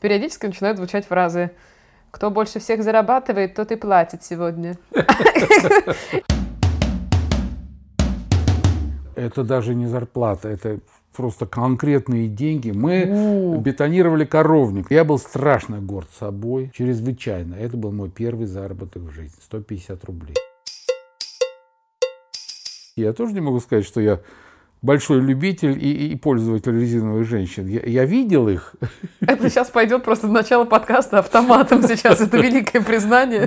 Периодически начинают звучать фразы «Кто больше всех зарабатывает, тот и платит сегодня». Это даже не зарплата, это просто конкретные деньги. Мы бетонировали коровник. Я был страшно горд собой, чрезвычайно. Это был мой первый заработок в жизни. 150 рублей. Я тоже не могу сказать, что я большой любитель и, и пользователь резиновых женщин. Я, я видел их. Это сейчас пойдет просто начало подкаста автоматом сейчас. Это великое признание.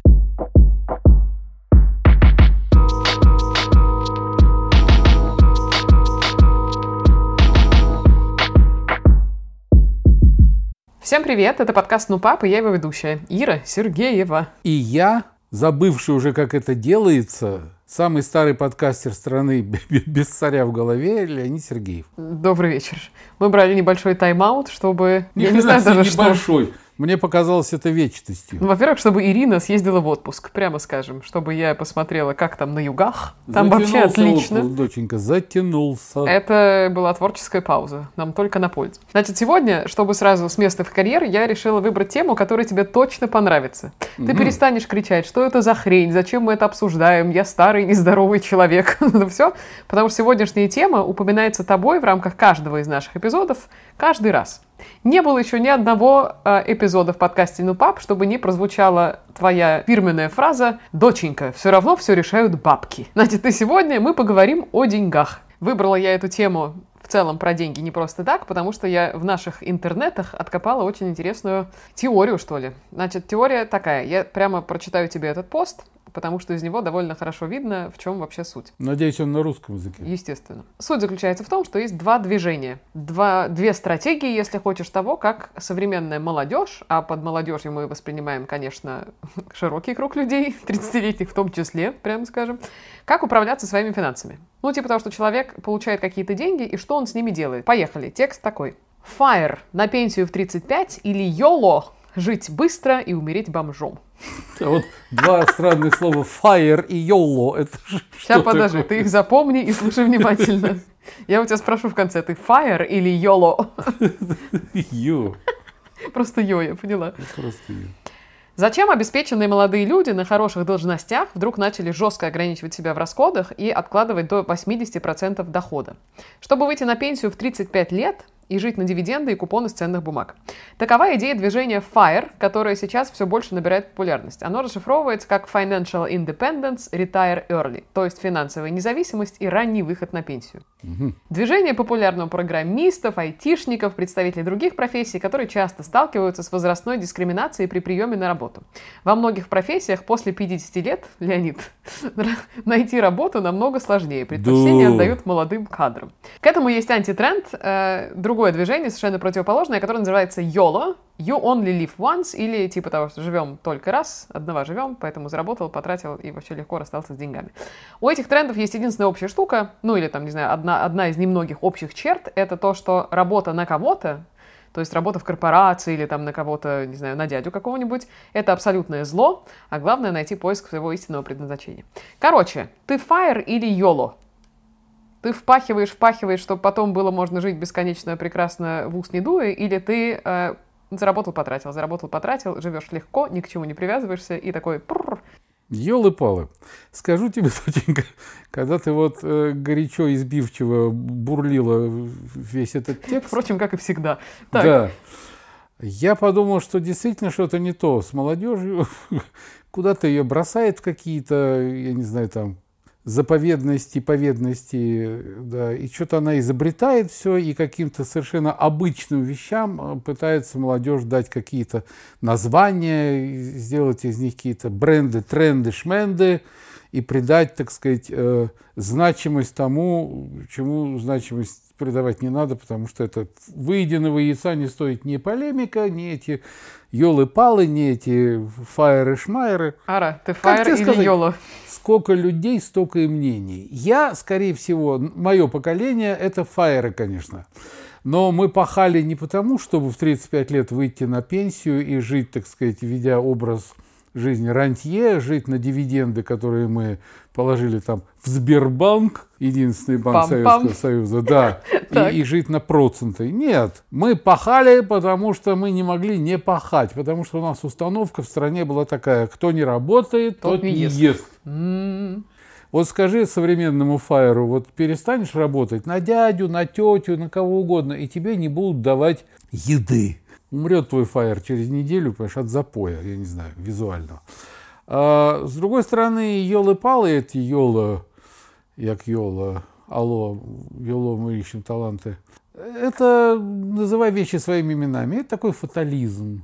Всем привет, это подкаст «Ну, папа», я его ведущая, Ира Сергеева. И я, забывший уже, как это делается, самый старый подкастер страны без царя в голове Леонид Сергеев. Добрый вечер. Мы брали небольшой тайм-аут, чтобы... Ни я не знаю даже, небольшой. что... Мне показалось это вечностью. Ну, во-первых, чтобы Ирина съездила в отпуск, прямо скажем, чтобы я посмотрела, как там на югах. Там затянулся вообще отлично. Отпуск, доченька, затянулся. Это была творческая пауза, нам только на пользу. Значит, сегодня, чтобы сразу с места в карьер, я решила выбрать тему, которая тебе точно понравится. Ты mm-hmm. перестанешь кричать, что это за хрень, зачем мы это обсуждаем, я старый нездоровый человек. это все, потому что сегодняшняя тема упоминается тобой в рамках каждого из наших эпизодов каждый раз. Не было еще ни одного э, эпизода в подкасте «Ну, пап», чтобы не прозвучала твоя фирменная фраза «Доченька, все равно все решают бабки». Значит, и сегодня мы поговорим о деньгах. Выбрала я эту тему в целом про деньги не просто так, потому что я в наших интернетах откопала очень интересную теорию, что ли. Значит, теория такая. Я прямо прочитаю тебе этот пост, потому что из него довольно хорошо видно, в чем вообще суть. Надеюсь, он на русском языке. Естественно. Суть заключается в том, что есть два движения, два, две стратегии, если хочешь, того, как современная молодежь, а под молодежью мы воспринимаем, конечно, широкий круг людей, 30-летних в том числе, прямо скажем, как управляться своими финансами. Ну, типа того, что человек получает какие-то деньги, и что он с ними делает. Поехали. Текст такой. FIRE на пенсию в 35 или YOLO жить быстро и умереть бомжом. А вот два странных слова fire и YOLO. Это Сейчас подожди, такое? ты их запомни и слушай внимательно. Я у тебя спрошу в конце, ты fire или YOLO? Ю. Просто йо, я поняла. Просто йо. Зачем обеспеченные молодые люди на хороших должностях вдруг начали жестко ограничивать себя в расходах и откладывать до 80% дохода? Чтобы выйти на пенсию в 35 лет, и жить на дивиденды и купоны с ценных бумаг. Такова идея движения FIRE, которое сейчас все больше набирает популярность. Оно расшифровывается как Financial Independence Retire Early, то есть финансовая независимость и ранний выход на пенсию. Угу. Движение популярно у программистов, айтишников, представителей других профессий, которые часто сталкиваются с возрастной дискриминацией при приеме на работу. Во многих профессиях после 50 лет, Леонид, найти работу намного сложнее. Предпочтение отдают молодым кадрам. К этому есть антитренд. Э, другой другое движение, совершенно противоположное, которое называется YOLO, You Only Live Once, или типа того, что живем только раз, одного живем, поэтому заработал, потратил и вообще легко расстался с деньгами. У этих трендов есть единственная общая штука, ну или там, не знаю, одна, одна из немногих общих черт, это то, что работа на кого-то, то есть работа в корпорации или там на кого-то, не знаю, на дядю какого-нибудь, это абсолютное зло, а главное найти поиск своего истинного предназначения. Короче, ты fire или YOLO? Ты впахиваешь, впахиваешь, чтобы потом было можно жить бесконечно прекрасно в ус не дуя, или ты э, заработал, потратил, заработал, потратил, живешь легко, ни к чему не привязываешься, и такой Елы-палы, скажу тебе, Тотенька, когда ты вот э, горячо избивчиво бурлила весь этот текст... Впрочем, как и всегда. Так. Да. Я подумал, что действительно что-то не то с молодежью. Куда-то ее бросает какие-то, я не знаю, там, заповедности, поведности, да, и что-то она изобретает все, и каким-то совершенно обычным вещам э, пытается молодежь дать какие-то названия, сделать из них какие-то бренды, тренды, шменды, и придать, так сказать, э, значимость тому, чему значимость придавать не надо, потому что это выеденного яйца не стоит ни полемика, ни эти елы-палы, не эти фаеры-шмайеры. Ара, ты фаер или сказать? йола? Сколько людей, столько и мнений. Я, скорее всего, мое поколение – это фаеры, конечно. Но мы пахали не потому, чтобы в 35 лет выйти на пенсию и жить, так сказать, ведя образ жизнь рантье, жить на дивиденды, которые мы положили там в Сбербанк, единственный банк Пам-пам. Советского Союза, да, и, и жить на проценты. Нет, мы пахали, потому что мы не могли не пахать, потому что у нас установка в стране была такая, кто не работает, тот, не ест. М, Вот скажи современному фаеру, вот перестанешь работать на дядю, на тетю, на кого угодно, и тебе не будут давать еды. Умрет твой фаер через неделю, понимаешь, от запоя, я не знаю, визуального. А, с другой стороны, елы-палы, эти елы, як йола, алло, ело, мы ищем таланты. Это, называй вещи своими именами, это такой фатализм.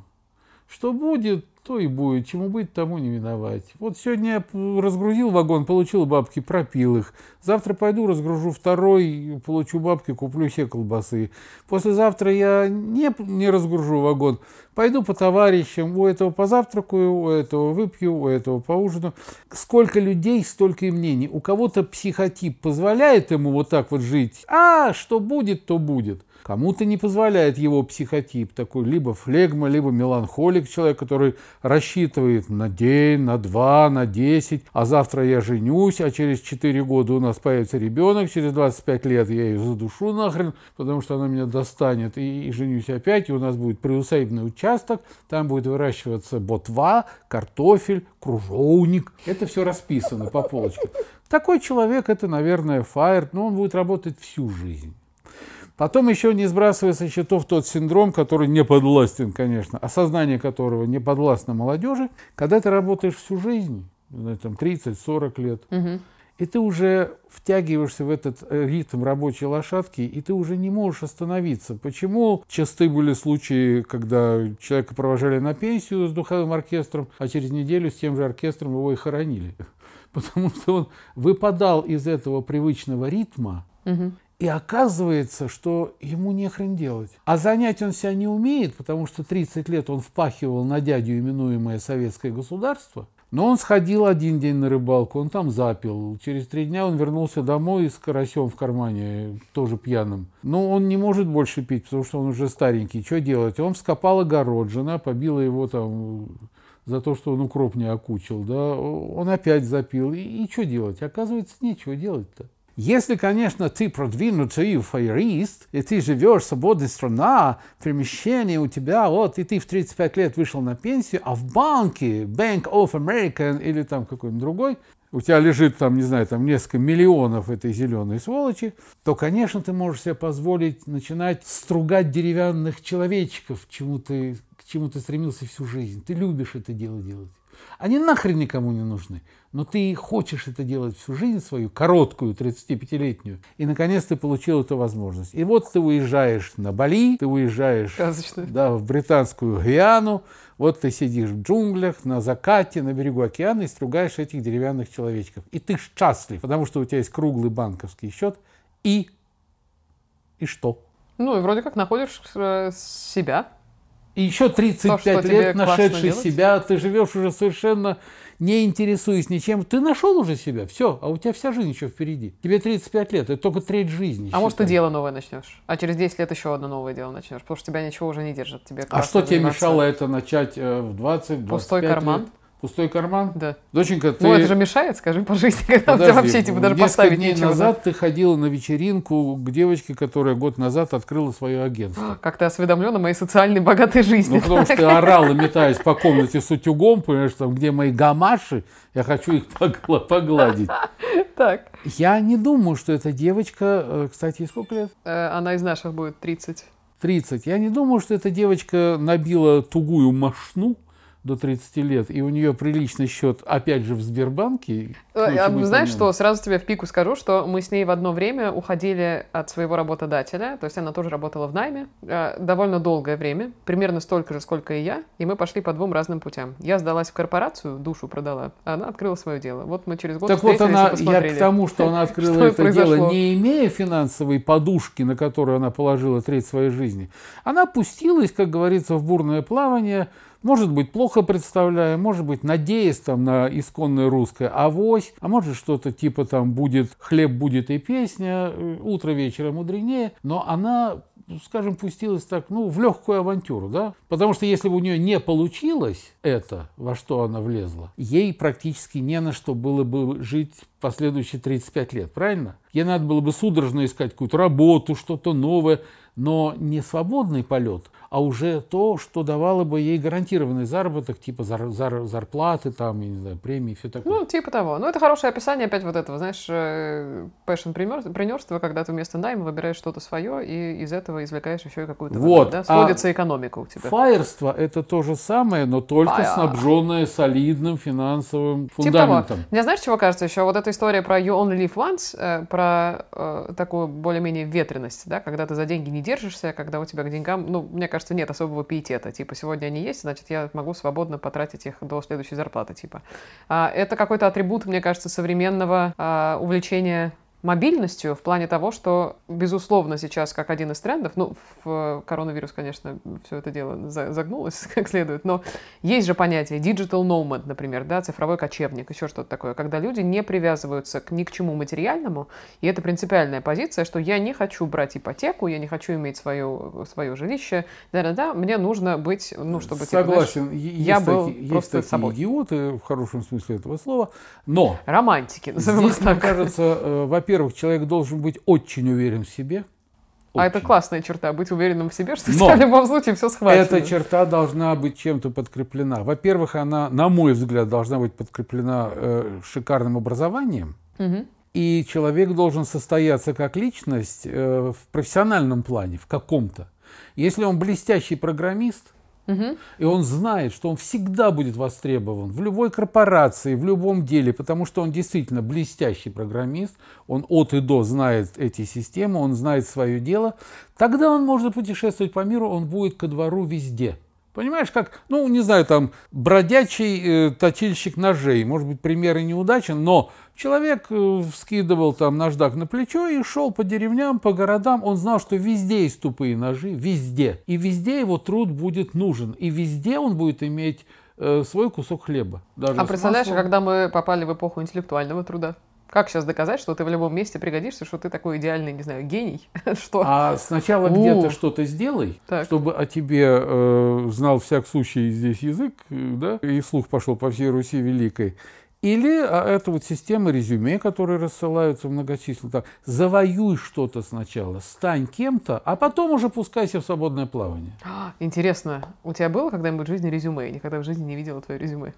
Что будет, то и будет. Чему быть, тому не миновать. Вот сегодня я разгрузил вагон, получил бабки, пропил их. Завтра пойду, разгружу второй, получу бабки, куплю себе колбасы. Послезавтра я не, не разгружу вагон. Пойду по товарищам, у этого позавтракаю, у этого выпью, у этого поужинаю. Сколько людей, столько и мнений. У кого-то психотип позволяет ему вот так вот жить. А, что будет, то будет. Кому-то не позволяет его психотип такой, либо флегма, либо меланхолик, человек, который рассчитывает на день, на два, на десять, а завтра я женюсь, а через 4 года у нас появится ребенок, через 25 лет я ее задушу нахрен, потому что она меня достанет, и, и женюсь опять, и у нас будет приусадебный участок, там будет выращиваться ботва, картофель, кружовник. Это все расписано по полочкам. Такой человек, это, наверное, фаер, но он будет работать всю жизнь. Потом еще не сбрасывая со счетов тот синдром, который не подвластен, конечно, осознание которого не подвластно молодежи, когда ты работаешь всю жизнь, ну, там 30-40 лет, мгм. и ты уже втягиваешься в этот э, ритм рабочей лошадки, и ты уже не можешь остановиться. Почему часты были случаи, когда человека провожали на пенсию с духовым оркестром, а через неделю с тем же оркестром его и хоронили? Потому что он выпадал из этого привычного ритма, Мгм. И оказывается, что ему не хрен делать. А занять он себя не умеет, потому что 30 лет он впахивал на дядю, именуемое советское государство. Но он сходил один день на рыбалку, он там запил. Через три дня он вернулся домой с карасем в кармане, тоже пьяным. Но он не может больше пить, потому что он уже старенький. Что делать? Он вскопал огород, жена побила его там за то, что он укроп не окучил. Да? Он опять запил. И, и что делать? Оказывается, нечего делать-то. Если, конечно, ты продвинутый фаерист, и ты живешь свободная страна, перемещение у тебя, вот, и ты в 35 лет вышел на пенсию, а в банке, Bank of America или там какой-нибудь другой, у тебя лежит там, не знаю, там несколько миллионов этой зеленой сволочи, то, конечно, ты можешь себе позволить начинать стругать деревянных человечков, чему ты, к чему ты стремился всю жизнь. Ты любишь это дело делать. Они нахрен никому не нужны. Но ты хочешь это делать всю жизнь свою, короткую, 35-летнюю. И, наконец, ты получил эту возможность. И вот ты уезжаешь на Бали, ты уезжаешь Сказочно. да, в британскую Гвиану, вот ты сидишь в джунглях, на закате, на берегу океана и стругаешь этих деревянных человечков. И ты счастлив, потому что у тебя есть круглый банковский счет. И... И что? Ну, и вроде как находишь э, себя. И еще 35 То, лет нашедший делать. себя, ты живешь уже совершенно не интересуясь ничем. Ты нашел уже себя, все, а у тебя вся жизнь еще впереди. Тебе 35 лет, это только треть жизни. А может, ты считай. дело новое начнешь. А через 10 лет еще одно новое дело начнешь. Потому что тебя ничего уже не держит. Тебе А что тебе мешало это начать э, в 20 Пустой 25 карман. лет? Пустой карман? Да. Доченька, ты... Ну, это же мешает, скажи, по жизни, когда у тебя Подожди, вообще, типа, даже поставить дней нечего. да? назад ты ходила на вечеринку к девочке, которая год назад открыла свое агентство. Как ты осведомлен о моей социальной богатой жизни. Ну, потому что ты орала, метаясь по комнате с утюгом, понимаешь, там, где мои гамаши, я хочу их погла- погладить. Так. Я не думаю, что эта девочка, э, кстати, сколько лет? Э, Она из наших будет 30. 30. Я не думаю, что эта девочка набила тугую машну до 30 лет, и у нее приличный счет, опять же, в Сбербанке. Э, Знаешь что, сразу тебе в пику скажу, что мы с ней в одно время уходили от своего работодателя, то есть она тоже работала в найме, э, довольно долгое время, примерно столько же, сколько и я, и мы пошли по двум разным путям. Я сдалась в корпорацию, душу продала, а она открыла свое дело. Вот мы через год Так вот она, я к тому, что она открыла Что это произошло? дело, не имея финансовой подушки, на которую она положила треть своей жизни, она пустилась, как говорится, в бурное плавание, может быть, плохо представляя, может быть, надеясь там на исконное русское авось, а может что-то типа там будет «хлеб будет и песня», э, «утро вечера мудренее», но она скажем, пустилась так, ну, в легкую авантюру, да? Потому что если бы у нее не получилось это, во что она влезла, ей практически не на что было бы жить последующие 35 лет, правильно? Ей надо было бы судорожно искать какую-то работу, что-то новое, но не свободный полет, а уже то, что давало бы ей гарантированный заработок, типа зар, зар, зарплаты, там, я не знаю, премии, все такое. Ну, типа того. Ну, это хорошее описание опять вот этого, знаешь, э, passion примерства, когда ты вместо найма выбираешь что-то свое и из этого извлекаешь еще и какую-то вот. да? Сводится а экономика у тебя. Фаерство – это то же самое, но только Fire. снабженное солидным финансовым фундаментом. Типа того. Мне знаешь, чего кажется еще? Вот эта история про you only live once, э, про э, такую более-менее ветренность, да, когда ты за деньги не держишься, когда у тебя к деньгам, ну, мне кажется, нет особого пиетета. Типа, сегодня они есть, значит, я могу свободно потратить их до следующей зарплаты, типа. А, это какой-то атрибут, мне кажется, современного а, увлечения мобильностью в плане того, что, безусловно, сейчас как один из трендов, ну, в коронавирус, конечно, все это дело загнулось как следует, но есть же понятие digital nomad, например, да, цифровой кочевник, еще что-то такое, когда люди не привязываются к ни к чему материальному, и это принципиальная позиция, что я не хочу брать ипотеку, я не хочу иметь свое, свое жилище, да-да-да, мне нужно быть, ну, чтобы... Согласен, типа, знаешь, я был такие, есть такие собой. идиоты, в хорошем смысле этого слова, но... Романтики, назовем здесь, мне кажется, э, во-первых, во-первых, человек должен быть очень уверен в себе. Очень. А это классная черта, быть уверенным в себе, что Но в любом случае все схвачено. Эта черта должна быть чем-то подкреплена. Во-первых, она, на мой взгляд, должна быть подкреплена э, шикарным образованием. Угу. И человек должен состояться как личность э, в профессиональном плане, в каком-то. Если он блестящий программист, И он знает, что он всегда будет востребован в любой корпорации, в любом деле, потому что он действительно блестящий программист, он от и до знает эти системы, он знает свое дело. Тогда он может путешествовать по миру, он будет ко двору везде. Понимаешь, как, ну, не знаю, там, бродячий э, точильщик ножей. Может быть, пример и неудачен, но человек э, вскидывал там наждак на плечо и шел по деревням, по городам. Он знал, что везде есть тупые ножи, везде. И везде его труд будет нужен. И везде он будет иметь э, свой кусок хлеба. Даже а представляешь, маслом. когда мы попали в эпоху интеллектуального труда? Как сейчас доказать, что ты в любом месте пригодишься, что ты такой идеальный, не знаю, гений? что? А сначала где-то что-то сделай, так. чтобы о тебе э, знал всяк сущий здесь язык, э, да, и слух пошел по всей Руси Великой. Или а, это вот система резюме, которые рассылаются многочисленно. Так, завоюй что-то сначала, стань кем-то, а потом уже пускайся в свободное плавание. Интересно, у тебя было когда-нибудь в жизни резюме? Я никогда в жизни не видела твое резюме.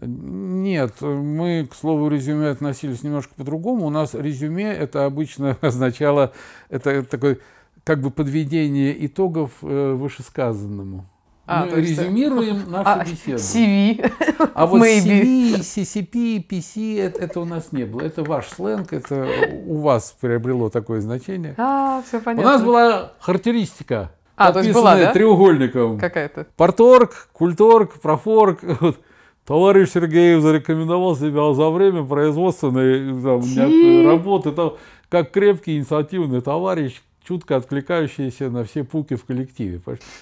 Нет, мы к слову резюме относились немножко по-другому. У нас резюме это обычно означало, это такое как бы подведение итогов э, вышесказанному. А, мы резюмируем есть... нашу а, беседу. CV. А вот Maybe. CV, CCP, PC это, это у нас не было. Это ваш сленг, это у вас приобрело такое значение. А, все понятно. У нас была характеристика а, то есть была, да? треугольником. Какая-то. Порторг, культорг, профорг. Вот. Товарищ Сергеев зарекомендовал себя за время производственной там, работы, там, как крепкий инициативный товарищ, чутко откликающийся на все пуки в коллективе.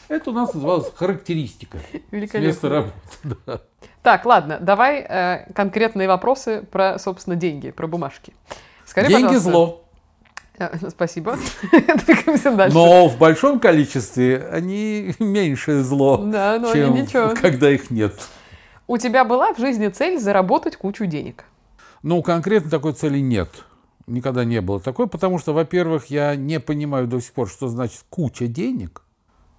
Это у нас называлось характеристика. Место работы. Да. Так, ладно, давай э, конкретные вопросы про, собственно, деньги, про бумажки. Скажи, деньги зло. Э, спасибо. Но в большом количестве они меньшее зло, да, но чем ничего. когда их нет. У тебя была в жизни цель заработать кучу денег? Ну, конкретно такой цели нет. Никогда не было такой, потому что, во-первых, я не понимаю до сих пор, что значит куча денег.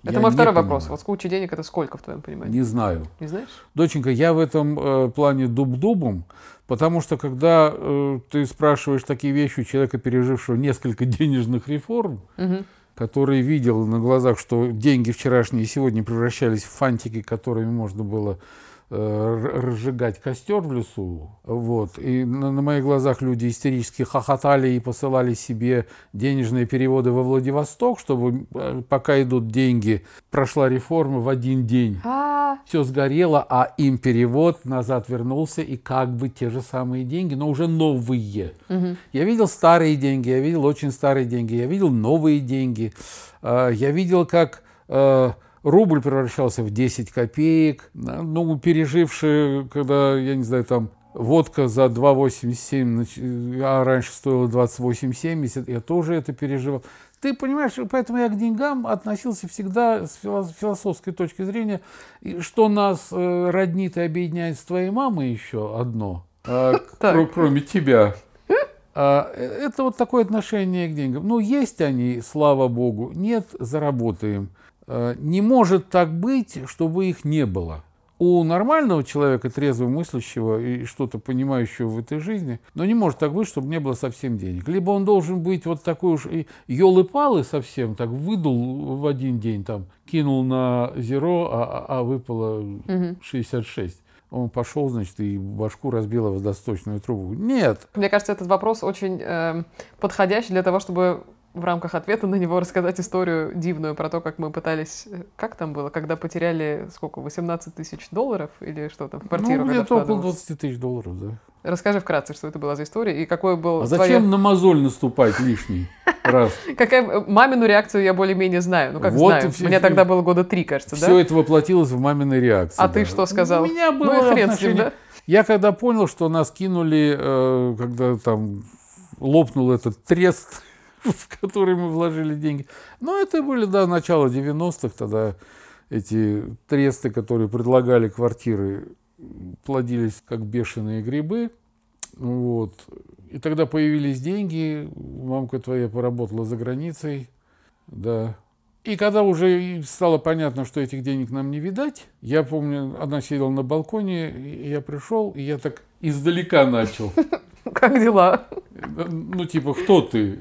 Это я мой второй понимаю. вопрос. Вот куча денег это сколько в твоем понимании? Не знаю. Не знаешь? Доченька, я в этом э, плане дуб-дубом, потому что когда э, ты спрашиваешь такие вещи у человека, пережившего несколько денежных реформ, угу. который видел на глазах, что деньги вчерашние и сегодня превращались в фантики, которыми можно было разжигать костер в лесу. Вот. И на, на моих глазах люди истерически хохотали и посылали себе денежные переводы во Владивосток, чтобы э, пока идут деньги, прошла реформа в один день. А. Все сгорело, а им перевод назад вернулся, и как бы те же самые деньги, но уже новые. Угу. Я видел старые деньги, я видел очень старые деньги, я видел новые деньги. Э, я видел, как рубль превращался в 10 копеек. Ну, пережившие, когда, я не знаю, там водка за 2,87, а раньше стоила 28,70, я тоже это переживал. ты понимаешь, поэтому я к деньгам относился всегда с философской точки зрения, что нас э, роднит и объединяет с твоей мамой еще одно, а, кроме тебя. А, это вот такое отношение к деньгам. Ну, есть они, слава богу, нет, заработаем. А, не может так быть, чтобы их не было у нормального человека, трезво мыслящего и что-то понимающего в этой жизни, но не может так быть, чтобы не было совсем денег. Либо он должен быть вот такой уж елы-палы совсем, так выдул в один день, там, кинул на зеро, а, а, а выпало 66 он пошел, значит, и башку разбила в водосточную трубу. Нет. Мне кажется, этот вопрос очень э, подходящий для того, чтобы в рамках ответа на него рассказать историю дивную про то, как мы пытались... Э, как там было? Когда потеряли, сколько, 18 тысяч долларов или что там, в квартиру? Ну, где-то около 20 тысяч долларов, да. Расскажи вкратце, что это была за история и какой был... А зачем на мозоль наступать лишний раз? Какая э, мамину реакцию я более-менее знаю. Ну, как вот знаю. Все, Мне тогда было года три, кажется, да? Все это воплотилось в маминой реакции. А ты что сказал? У меня было ну, хрен отношение... с ним, да? Я когда понял, что нас кинули, э, когда там лопнул этот трест в который мы вложили деньги. Но это были, да, начало 90-х, тогда эти тресты, которые предлагали квартиры, плодились как бешеные грибы. Вот. И тогда появились деньги, мамка твоя поработала за границей, да. И когда уже стало понятно, что этих денег нам не видать, я помню, она сидела на балконе, и я пришел, и я так издалека начал. Как дела? Ну, типа, кто ты?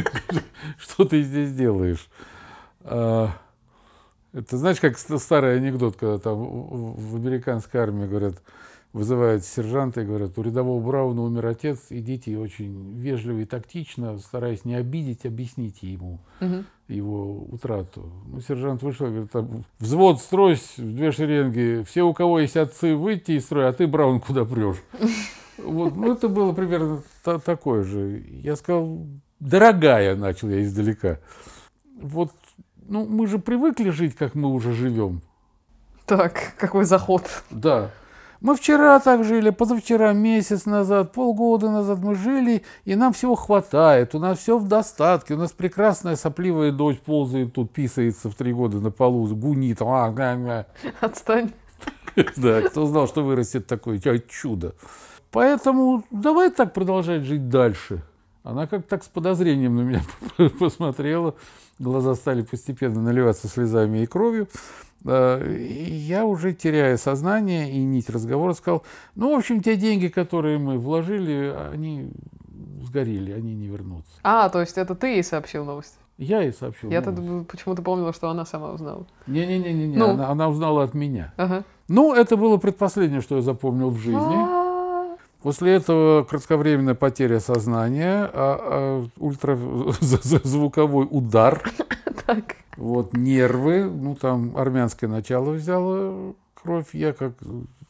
Что ты здесь делаешь? А, это знаешь, как старый анекдот, когда там в американской армии говорят, вызывают сержанта и говорят, у рядового Брауна умер отец, идите очень вежливо и тактично, стараясь не обидеть, объясните ему угу. его утрату. Ну, сержант вышел и говорит, взвод, стройсь в две шеренги, все, у кого есть отцы, выйти из строя, а ты, Браун, куда прешь? Вот, ну, это было примерно та- такое же. Я сказал, дорогая, начал я издалека. Вот, ну, мы же привыкли жить, как мы уже живем. Так, какой заход. Да. Мы вчера так жили, позавчера, месяц назад, полгода назад мы жили, и нам всего хватает, у нас все в достатке, у нас прекрасная сопливая дочь ползает тут, писается в три года на полу, гунит. Отстань. Да, кто знал, что вырастет такое чудо. Поэтому давай так продолжать жить дальше. Она как так с подозрением на меня посмотрела. Глаза стали постепенно наливаться слезами и кровью. И я уже теряя сознание и нить разговора сказал, ну, в общем, те деньги, которые мы вложили, они сгорели, они не вернутся. А, то есть это ты ей сообщил новость? Я ей сообщил. Я почему-то помнила, что она сама узнала. Не-не-не, не, ну. она, она узнала от меня. Ага. Ну, это было предпоследнее, что я запомнил в жизни. А-а-а. После этого кратковременная потеря сознания, а, а, ультразвуковой удар, так. Вот нервы, ну там армянское начало взяло кровь, я как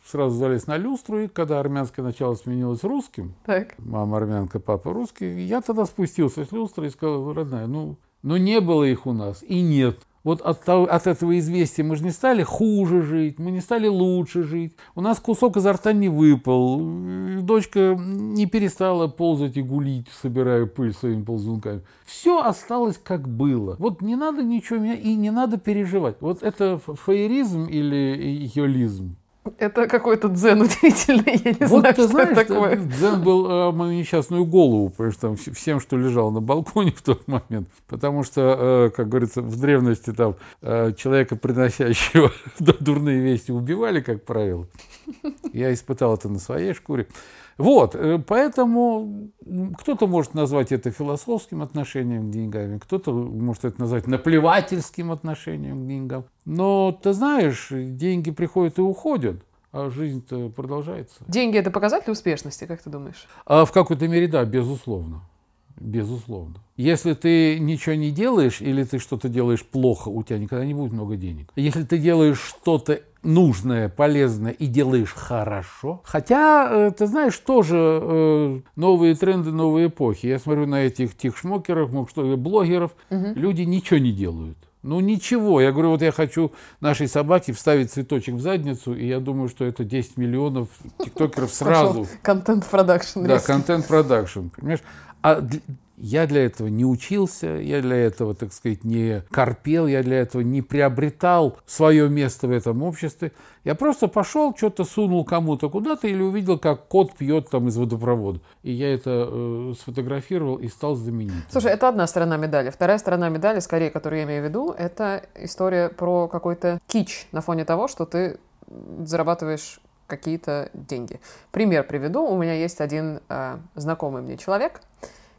сразу залез на люстру, и когда армянское начало сменилось русским, так. мама армянка, папа русский, я тогда спустился с люстры и сказал, родная, ну, ну не было их у нас и нет вот от, того, от этого известия мы же не стали хуже жить, мы не стали лучше жить. У нас кусок изо рта не выпал. Дочка не перестала ползать и гулить, собирая пыль своими ползунками. Все осталось как было. Вот не надо ничего менять и не надо переживать. Вот это фаеризм или йолизм? Это какой-то дзен удивительный, я не вот знаю, ты что знаешь, это такое. Дзен был э, мою несчастную голову, потому что там всем, что лежало на балконе в тот момент. Потому что, э, как говорится, в древности там э, человека, приносящего дурные вести, убивали, как правило. Я испытал это на своей шкуре. Вот, э, поэтому кто-то может назвать это философским отношением к деньгам, кто-то может это назвать наплевательским отношением к деньгам. Но ты знаешь, деньги приходят и уходят а жизнь-то продолжается. Деньги это показатель успешности, как ты думаешь? А в какой-то мере, да, безусловно. Безусловно. Если ты ничего не делаешь или ты что-то делаешь плохо, у тебя никогда не будет много денег. Если ты делаешь что-то нужное, полезное и делаешь хорошо. Хотя, э, ты знаешь, тоже э, новые тренды, новые эпохи. Я смотрю на этих тихшмокеров, блогеров, угу. люди ничего не делают. Ну ничего, я говорю, вот я хочу нашей собаке вставить цветочек в задницу, и я думаю, что это 10 миллионов тиктокеров сразу. Контент продакшн. Да, контент продакшн, понимаешь? А Я для этого не учился, я для этого, так сказать, не корпел, я для этого не приобретал свое место в этом обществе. Я просто пошел, что-то сунул кому-то куда-то или увидел, как кот пьет там из водопровода. И я это э, сфотографировал и стал знаменитым. Слушай, это одна сторона медали. Вторая сторона медали, скорее, которую я имею в виду, это история про какой-то кич на фоне того, что ты зарабатываешь какие-то деньги. Пример приведу. У меня есть один э, знакомый мне человек,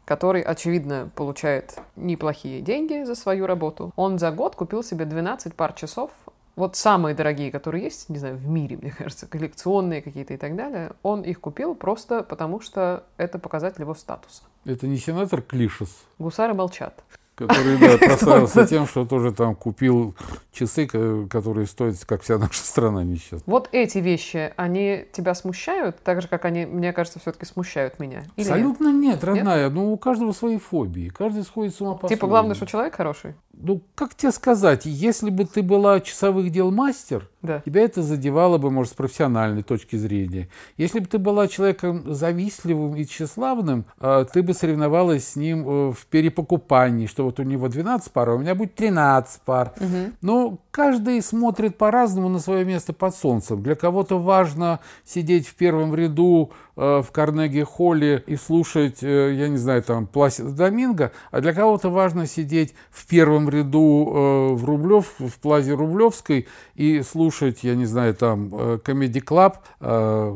который, очевидно, получает неплохие деньги за свою работу. Он за год купил себе 12 пар часов вот самые дорогие, которые есть, не знаю, в мире, мне кажется, коллекционные какие-то и так далее, он их купил просто потому, что это показатель его статуса. Это не сенатор Клишес? Гусары молчат который да, прославился тем, что тоже там купил часы, которые стоят, как вся наша страна несчастная. Вот эти вещи, они тебя смущают, так же, как они, мне кажется, все-таки смущают меня? Или Абсолютно нет, нет родная. Нет? Ну, у каждого свои фобии. Каждый сходит с ума по Типа, главное, что человек хороший? Ну, как тебе сказать, если бы ты была часовых дел мастер, да. тебя это задевало бы, может, с профессиональной точки зрения. Если бы ты была человеком завистливым и тщеславным, а, ты бы соревновалась с ним э, в перепокупании, что вот у него 12 пар, а у меня будет 13 пар. Угу. Но каждый смотрит по-разному на свое место под солнцем. Для кого-то важно сидеть в первом ряду э, в Карнеги-холле и слушать, э, я не знаю, там, Пласида Доминго, а для кого-то важно сидеть в первом ряду в Рублев, в Плазе Рублевской и слушать, я не знаю, там, Comedy Club,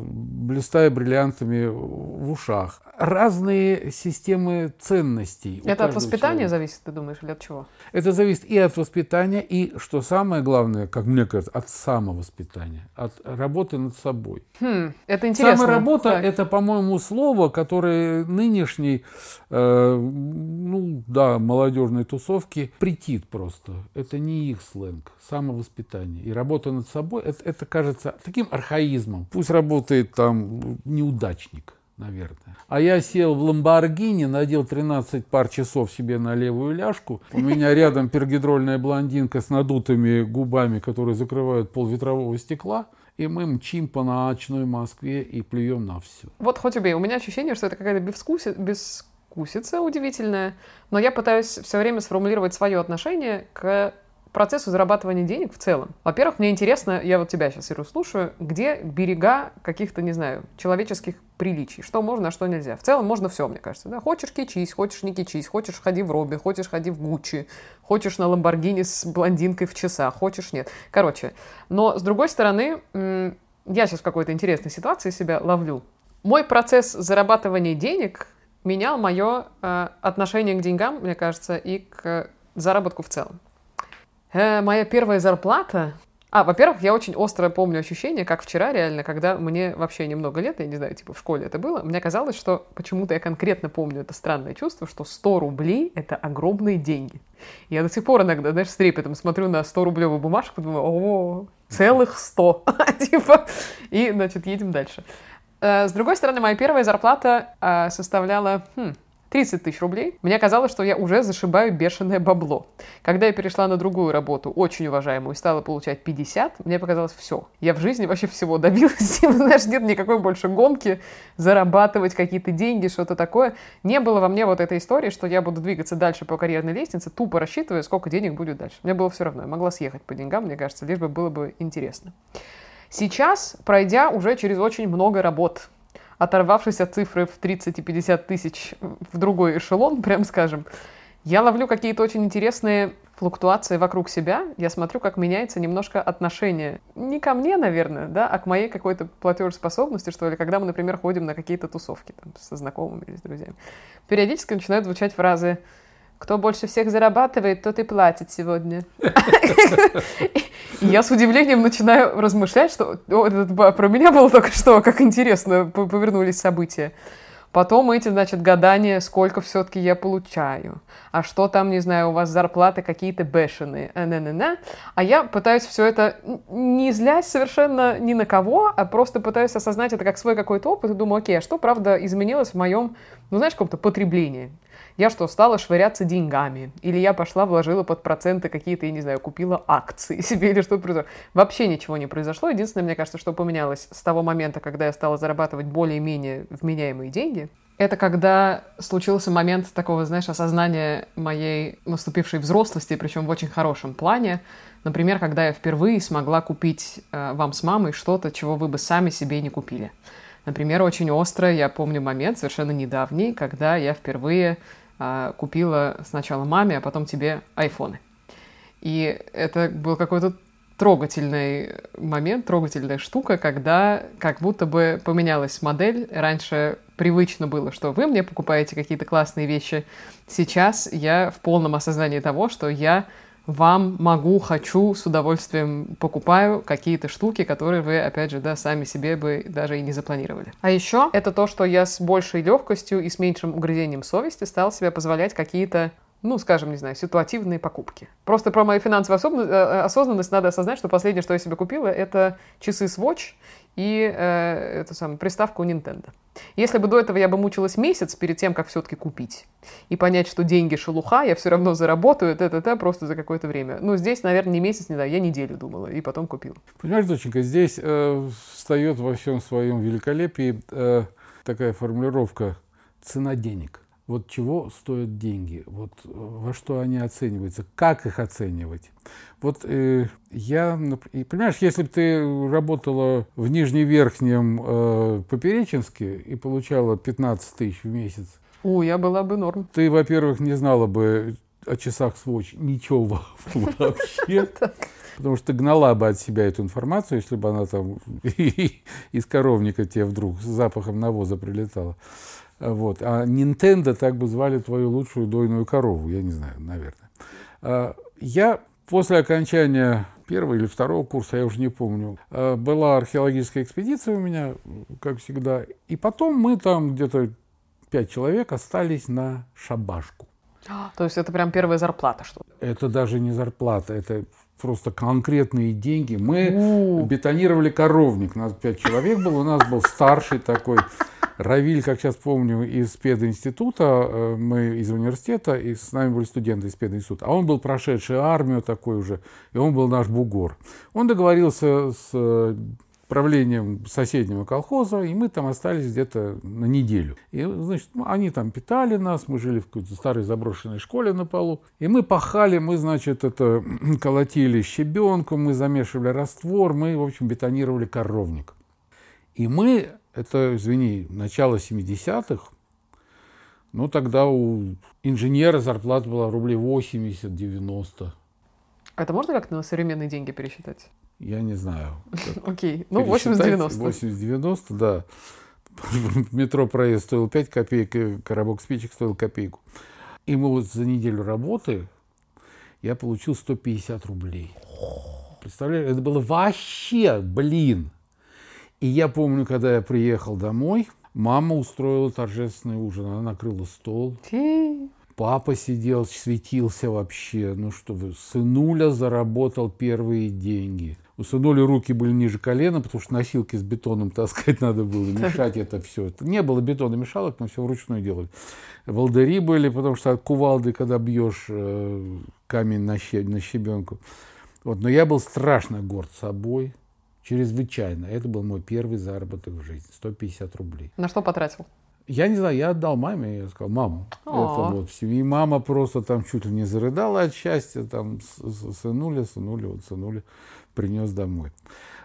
блистая бриллиантами в ушах разные системы ценностей. Это от воспитания человека. зависит, ты думаешь, или от чего? Это зависит и от воспитания, и, что самое главное, как мне кажется, от самовоспитания, от работы над собой. Хм, это интересно. Саморабота – это, по-моему, слово, которое нынешней, э, ну да, молодежной тусовки претит просто. Это не их сленг, самовоспитание. И работа над собой это, – это кажется таким архаизмом. Пусть работает там неудачник наверное. А я сел в Ламборгини, надел 13 пар часов себе на левую ляжку. У меня рядом пергидрольная блондинка с надутыми губами, которые закрывают пол ветрового стекла. И мы мчим по ночной Москве и плюем на все. Вот хоть убей, у меня ощущение, что это какая-то безвкуси... безвкусица удивительная, но я пытаюсь все время сформулировать свое отношение к процессу зарабатывания денег в целом. Во-первых, мне интересно, я вот тебя сейчас, Иру, слушаю, где берега каких-то, не знаю, человеческих приличий, что можно, а что нельзя. В целом можно все, мне кажется. Да? Хочешь кичись, хочешь не кичись, хочешь ходи в Робби, хочешь ходи в Гуччи, хочешь на Ламборгини с блондинкой в часах, хочешь нет. Короче, но с другой стороны, я сейчас в какой-то интересной ситуации себя ловлю. Мой процесс зарабатывания денег менял мое э, отношение к деньгам, мне кажется, и к заработку в целом. Э, моя первая зарплата... А, во-первых, я очень остро помню ощущение, как вчера реально, когда мне вообще немного лет, я не знаю, типа в школе это было, мне казалось, что почему-то я конкретно помню это странное чувство, что 100 рублей — это огромные деньги. Я до сих пор иногда, знаешь, с трепетом смотрю на 100-рублевую бумажку, думаю, о, целых 100. типа, и, значит, едем дальше. Э, с другой стороны, моя первая зарплата э, составляла, хм, 30 тысяч рублей, мне казалось, что я уже зашибаю бешеное бабло. Когда я перешла на другую работу, очень уважаемую, и стала получать 50, мне показалось, все. Я в жизни вообще всего добилась. Знаешь, нет никакой больше гонки зарабатывать какие-то деньги, что-то такое. Не было во мне вот этой истории, что я буду двигаться дальше по карьерной лестнице, тупо рассчитывая, сколько денег будет дальше. Мне было все равно. Я могла съехать по деньгам, мне кажется, лишь бы было бы интересно. Сейчас, пройдя уже через очень много работ, оторвавшись от цифры в 30 и 50 тысяч в другой эшелон, прям скажем, я ловлю какие-то очень интересные флуктуации вокруг себя. Я смотрю, как меняется немножко отношение. Не ко мне, наверное, да, а к моей какой-то платежеспособности, что ли, когда мы, например, ходим на какие-то тусовки там, со знакомыми или с друзьями. Периодически начинают звучать фразы кто больше всех зарабатывает, тот и платит сегодня. я с удивлением начинаю размышлять, что про меня было только что, как интересно повернулись события. Потом эти, значит, гадания, сколько все-таки я получаю. А что там, не знаю, у вас зарплаты какие-то бешеные. А, -на -на -на. а я пытаюсь все это, не злясь совершенно ни на кого, а просто пытаюсь осознать это как свой какой-то опыт и думаю, окей, а что, правда, изменилось в моем, ну, знаешь, каком-то потреблении? Я что, стала швыряться деньгами? Или я пошла, вложила под проценты какие-то, я не знаю, купила акции себе или что-то произошло? Вообще ничего не произошло. Единственное, мне кажется, что поменялось с того момента, когда я стала зарабатывать более-менее вменяемые деньги, это когда случился момент такого, знаешь, осознания моей наступившей взрослости, причем в очень хорошем плане. Например, когда я впервые смогла купить э, вам с мамой что-то, чего вы бы сами себе не купили. Например, очень остро я помню момент, совершенно недавний, когда я впервые купила сначала маме, а потом тебе айфоны. И это был какой-то трогательный момент, трогательная штука, когда как будто бы поменялась модель. Раньше привычно было, что вы мне покупаете какие-то классные вещи. Сейчас я в полном осознании того, что я вам могу, хочу, с удовольствием покупаю какие-то штуки, которые вы, опять же, да, сами себе бы даже и не запланировали. А еще это то, что я с большей легкостью и с меньшим угрызением совести стал себе позволять какие-то ну, скажем, не знаю, ситуативные покупки. Просто про мою финансовую э, осознанность надо осознать, что последнее, что я себе купила, это часы Swatch и э, эту самую приставку Nintendo. Если бы до этого я бы мучилась месяц перед тем, как все-таки купить, и понять, что деньги шелуха, я все равно заработаю, это-это просто за какое-то время. Ну, здесь, наверное, не месяц, не знаю, я неделю думала, и потом купила. Понимаешь, доченька, здесь э, встает во всем своем великолепии э, такая формулировка «цена денег» вот чего стоят деньги, вот э, во что они оцениваются, как их оценивать. Вот э, я, и, понимаешь, если бы ты работала в Нижневерхнем э, Попереченске и получала 15 тысяч в месяц, о, я была бы норм. Ты, во-первых, не знала бы о часах Swatch ничего вообще. Потому что гнала бы от себя эту информацию, если бы она там из коровника тебе вдруг с запахом навоза прилетала. Вот. А Nintendo так бы звали твою лучшую дойную корову, я не знаю, наверное. А, я после окончания первого или второго курса, я уже не помню, а, была археологическая экспедиция у меня, как всегда. И потом мы там где-то пять человек остались на шабашку. То есть это прям первая зарплата, что ли? Это даже не зарплата, это просто конкретные деньги. Мы У-у-у. бетонировали коровник, у нас пять человек было, у нас был старший такой Равиль, как сейчас помню, из пединститута, э, мы из университета, и с нами были студенты из пединститута, а он был прошедший армию такой уже, и он был наш бугор. Он договорился с э, правлением соседнего колхоза, и мы там остались где-то на неделю. И, значит, они там питали нас, мы жили в какой-то старой заброшенной школе на полу, и мы пахали, мы, значит, это колотили щебенку, мы замешивали раствор, мы, в общем, бетонировали коровник. И мы это, извини, начало 70-х, ну, тогда у инженера зарплата была рублей 80-90. Это можно как-то на современные деньги пересчитать? Я не знаю. Окей, ну 80-90. 80-90, да. Метро проезд стоил 5 копеек, коробок спичек стоил копейку. И мы вот за неделю работы я получил 150 рублей. Представляешь, это было вообще, блин, и я помню, когда я приехал домой, мама устроила торжественный ужин. Она накрыла стол. Папа сидел, светился вообще. Ну что вы, сынуля заработал первые деньги. У сынули руки были ниже колена, потому что носилки с бетоном таскать надо было, мешать это все. Не было бетона мешалок, мы все вручную делали. Волдыри были, потому что от кувалды, когда бьешь э, камень на, щебенку. Вот. Но я был страшно горд собой. Чрезвычайно. Это был мой первый заработок в жизни. 150 рублей. На что потратил? Я не знаю, я отдал маме, я сказал, мам, это вот все. И мама просто там чуть ли не зарыдала от счастья, там сынули, сынули, вот сынули, принес домой.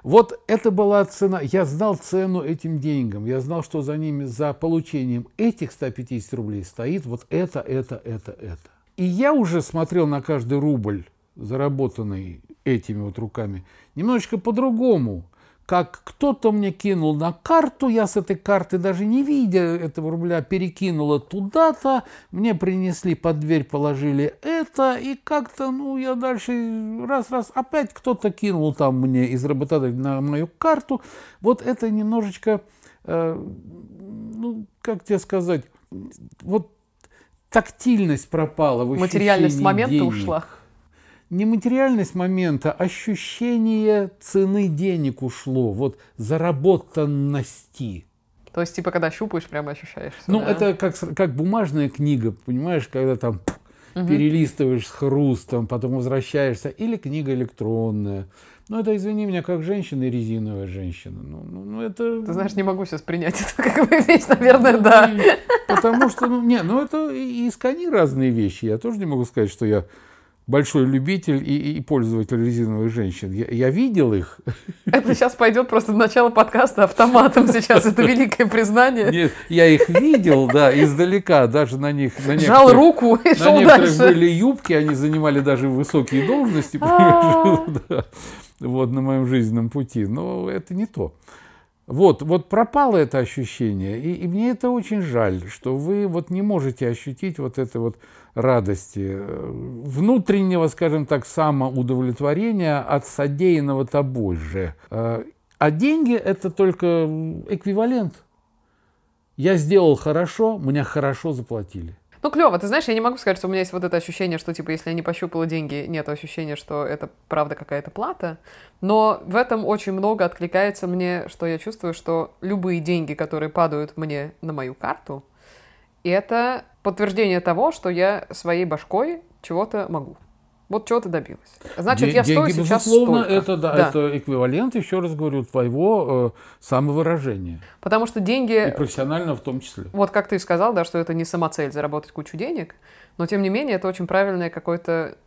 Вот это была цена. Я знал цену этим деньгам. Я знал, что за ними, за получением этих 150 рублей стоит вот это, это, это, это. И я уже смотрел на каждый рубль, заработанный этими вот руками, немножечко по-другому. Как кто-то мне кинул на карту, я с этой карты даже не видя этого рубля перекинула туда-то, мне принесли под дверь, положили это, и как-то, ну, я дальше раз-раз, опять кто-то кинул там мне из работодателя на мою карту. Вот это немножечко, э, ну, как тебе сказать, вот тактильность пропала в Материальность момента денег. ушла не материальность момента, ощущение цены денег ушло, вот заработанности. То есть, типа, когда щупаешь, прямо ощущаешь. Ну, да? это как, как бумажная книга, понимаешь, когда там перелистываешь с хрустом, потом возвращаешься, или книга электронная. Ну, это, извини меня, как женщина и резиновая женщина. Ну, ну, ну, это... Ты знаешь, не могу сейчас принять это как бы вещь, наверное, да. И- Потому что, ну, не, ну, это и, и с кони разные вещи. Я тоже не могу сказать, что я большой любитель и, и пользователь резиновых женщин. Я, я видел их. Это сейчас пойдет просто начало подкаста автоматом сейчас. Это великое признание. Нет, я их видел, да, издалека, даже на них... На Жал руку и На шел некоторых дальше. были юбки, они занимали даже высокие должности, А. вот на моем жизненном пути. Но это не то. Вот, вот пропало это ощущение, и, и мне это очень жаль, что вы вот не можете ощутить вот этой вот радости, э, внутреннего, скажем так, самоудовлетворения от содеянного тобой же. Э, А деньги – это только эквивалент. Я сделал хорошо, мне хорошо заплатили. Ну, клево. Ты знаешь, я не могу сказать, что у меня есть вот это ощущение, что, типа, если я не пощупала деньги, нет ощущения, что это правда какая-то плата. Но в этом очень много откликается мне, что я чувствую, что любые деньги, которые падают мне на мою карту, это подтверждение того, что я своей башкой чего-то могу. Вот чего-то добилась. Значит, Де- я стою деньги, сейчас безусловно, столько. это, да, это эквивалент, еще раз говорю, твоего э, самовыражения. Потому что И деньги, профессионально в том числе. вот как ты сказал, да, что это не самоцель заработать кучу денег, но тем не менее это очень правильный какой-то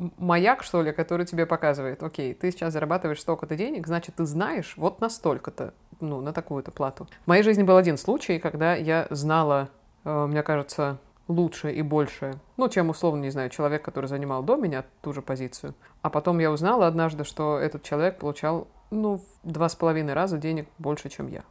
м- маяк, что ли, который тебе показывает, окей, ты сейчас зарабатываешь столько-то денег, значит, ты знаешь вот настолько-то, ну, на такую-то плату. В моей жизни был один случай, когда я знала, мне кажется, лучше и больше, ну, чем, условно, не знаю, человек, который занимал до меня ту же позицию. А потом я узнала однажды, что этот человек получал, ну, в два с половиной раза денег больше, чем я.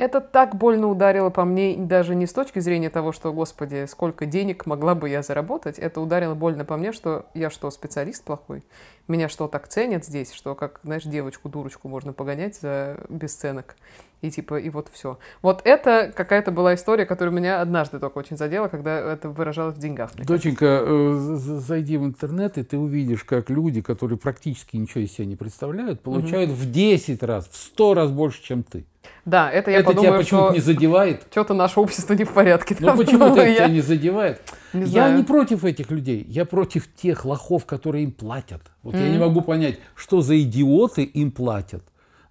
Это так больно ударило по мне, даже не с точки зрения того, что, господи, сколько денег могла бы я заработать. Это ударило больно по мне, что я что, специалист плохой? Меня что, так ценят здесь, что, как, знаешь, девочку-дурочку можно погонять за бесценок? И типа, и вот все. Вот это какая-то была история, которая меня однажды только очень задела, когда это выражалось в деньгах. Доченька, э, з- з- зайди в интернет, и ты увидишь, как люди, которые практически ничего из себя не представляют, получают в 10 раз, в 100 раз больше, чем ты. Да, это я это тебя подумаю, почему-то что не задевает? что-то наше общество не в порядке. Ну почему-то думаю это я. тебя не задевает? Не я знаю. не против этих людей, я против тех лохов, которые им платят. Вот я не могу понять, что за идиоты им платят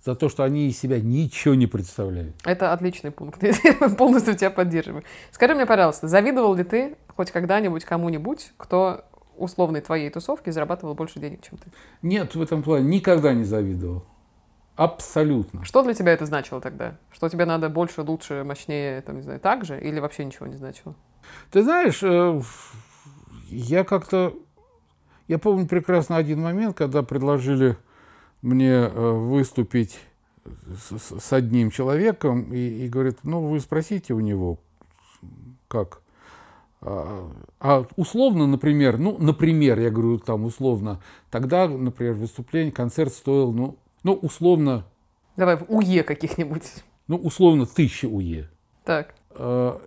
за то, что они из себя ничего не представляют. Это отличный пункт. Я полностью тебя поддерживаю. Скажи мне, пожалуйста, завидовал ли ты хоть когда-нибудь кому-нибудь, кто условной твоей тусовки зарабатывал больше денег, чем ты? Нет, в этом плане никогда не завидовал. Абсолютно. Что для тебя это значило тогда? Что тебе надо больше, лучше, мощнее, там, не знаю, так же? Или вообще ничего не значило? Ты знаешь, э, я как-то... Я помню прекрасно один момент, когда предложили мне э, выступить с, с- с одним человеком, и, и говорит, ну, вы спросите у него, как. А, а условно, например, ну, например, я говорю там условно, тогда, например, выступление, концерт стоил, ну, ну условно, Давай в УЕ каких-нибудь. ну, условно, тысяча УЕ. Так. Э,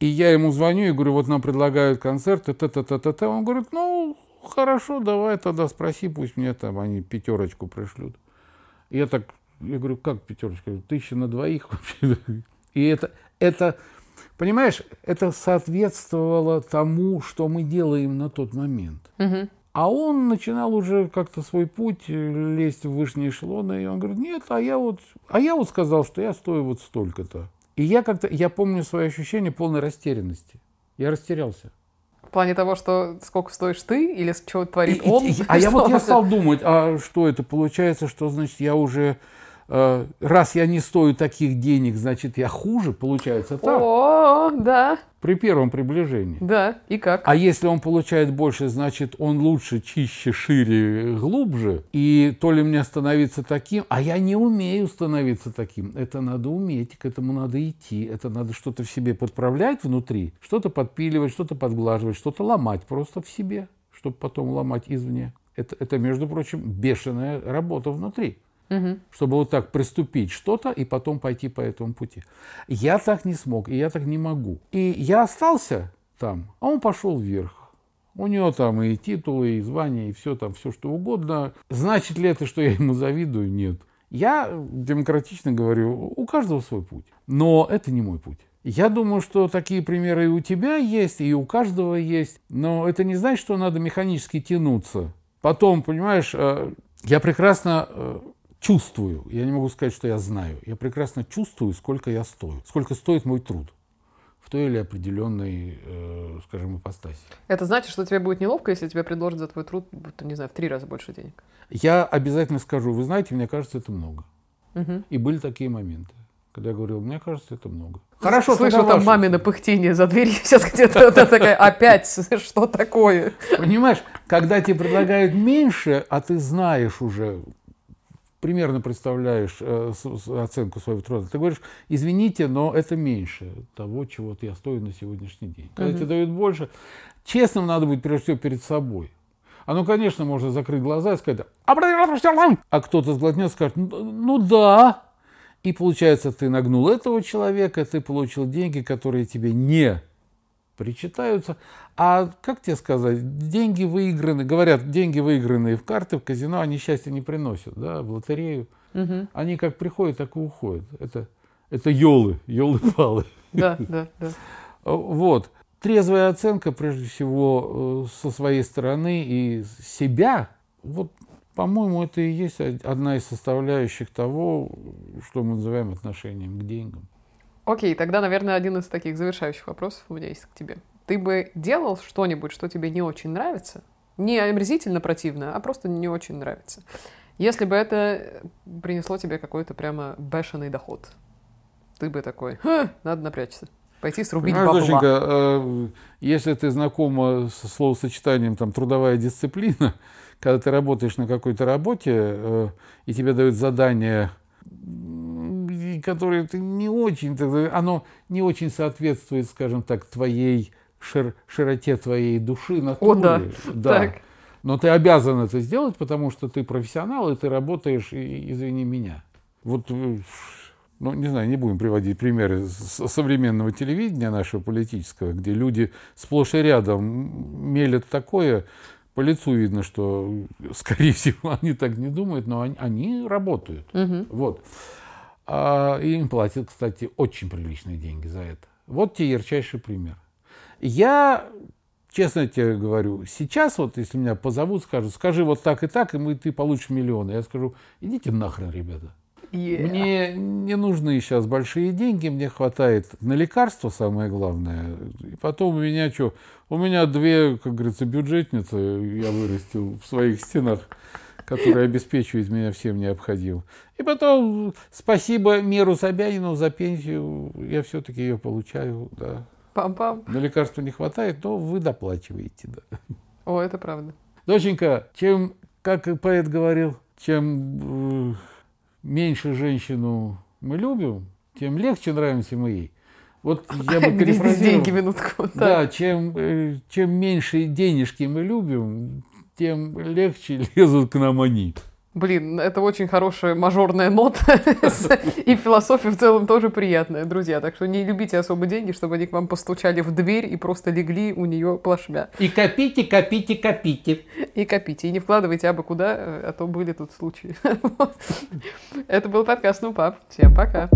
И я ему звоню и говорю, вот нам предлагают концерт, т-т-т-т-т. Он говорит, ну, хорошо, давай тогда спроси, пусть мне там они пятерочку пришлют. Я так, я говорю, как пятерочка? Тысяча на двоих вообще. И это, это, понимаешь, это соответствовало тому, что мы делаем на тот момент. Мгм. А он начинал уже как-то свой путь э, лезть в высшие эшелоны, и он говорит, нет, а я вот, а я вот сказал, что я стою вот столько-то. И я как-то, я помню свои ощущения полной растерянности. Я растерялся. В плане того, что сколько стоишь ты или чего творит И- и- он? и- а я вот Что я стал думать, а что это получается, что значит я уже раз я не стою таких денег, значит я хуже, получается так О, да, при первом приближении. да. И как? А если он получает больше, значит, он лучше, чище, шире, глубже. И то ли мне становиться таким, а я не умею становиться таким. Это надо уметь, к этому надо идти. Это надо что-то в себе подправлять внутри, что-то подпиливать, что-то подглаживать, что-то ломать просто в себе, чтобы потом ломать извне. Это, это, между прочим, бешеная работа внутри Мгм. чтобы вот так приступить что-то и потом пойти по этому пути. Я так не смог, и я так не могу. И я остался там, а он пошел вверх. У него там и титулы, и звания, и все там, все что угодно. Значит ли это, что я ему завидую? Нет. Я демократично говорю, у каждого свой путь. Но это не мой путь. Я думаю, что такие примеры и у тебя есть, и у каждого есть. Но это не значит, что надо механически тянуться. Потом, понимаешь, э, я прекрасно э, чувствую, я не могу сказать, что я знаю, я прекрасно чувствую, сколько я стою, сколько стоит мой труд в той или определенной, э, скажем, ипостаси. Это значит, что тебе будет неловко, если тебе предложат за твой труд, не знаю, в три раза больше денег? Я обязательно скажу, вы знаете, мне кажется, это много. Угу. И были такие моменты, когда я говорил, мне кажется, это много. Хорошо, Слышу там мамино пыхтение за дверью сейчас где-то такая, опять, что такое? Понимаешь, когда тебе предлагают меньше, а ты знаешь уже, примерно представляешь э, оценку своего труда, ты говоришь, извините, но это меньше того, чего я стою на сегодняшний день. Когда угу. тебе дают больше, честным надо быть прежде всего перед собой. А ну, конечно, можно закрыть глаза и сказать, а кто-то сглотнет и скажет, ну, ну да. И получается, ты нагнул этого человека, ты получил деньги, которые тебе не причитаются. А как тебе сказать, деньги выиграны, говорят, деньги выигранные в карты, в казино, они счастья не приносят, да, в лотерею. Угу. Они как приходят, так и уходят. Это, это елы, елы-палы. Да, да, да. Вот. Трезвая оценка, прежде всего, э, со своей стороны и себя, вот, по-моему, это и есть одна из составляющих того, что мы называем отношением к деньгам. Окей, тогда, наверное, один из таких завершающих вопросов у меня есть к тебе. Ты бы делал что-нибудь, что тебе не очень нравится? Не омерзительно противно, а просто не очень нравится. Если бы это принесло тебе какой-то прямо бешеный доход, ты бы такой, надо напрячься. Пойти срубить Понимаешь, Доченька, э, если ты знакома со словосочетанием там, трудовая дисциплина, когда ты работаешь на какой-то работе, э, и тебе дают задание которое ты не очень, оно не очень соответствует, скажем так, твоей шир, широте твоей души, натуре. О, да. да. Так. Но ты обязан это сделать, потому что ты профессионал, и ты работаешь, и, извини меня. Вот, э, ну, не знаю, не будем приводить примеры современного телевидения нашего политического, где люди сплошь и рядом мелят такое, по лицу видно, что, скорее всего, они так не думают, но они, они работают. Угу. Вот. А, и им платят, кстати, очень приличные деньги за это. Вот тебе ярчайший пример. Я, честно тебе говорю, сейчас вот, если меня позовут, скажут, скажи вот так и так, и мы, ты получишь миллионы. Я скажу, идите нахрен, ребята. Yeah. Мне не нужны сейчас большие деньги, мне хватает на лекарства, самое главное. И потом у меня что? У меня две, как говорится, бюджетницы я вырастил в своих стенах который обеспечивает меня всем необходимым. И потом спасибо Меру Собянину за пенсию, я все-таки ее получаю, да. Пам-пам. На лекарства не хватает, но вы доплачиваете, да. О, это правда. Доченька, чем, как поэт говорил, чем э, меньше женщину мы любим, тем легче нравимся мы ей. Вот я бы перефразировал. деньги, минутку. Да, чем, э, чем меньше денежки мы любим, тем легче лезут к нам они. Блин, это очень хорошая мажорная нота. И философия в целом тоже приятная, друзья. Так что не любите особо деньги, чтобы они к вам постучали в дверь и просто легли у нее плашмя. И копите, копите, копите. И копите. И не вкладывайте абы куда, а то были тут случаи. Это был подкаст «Ну, пап». Всем пока.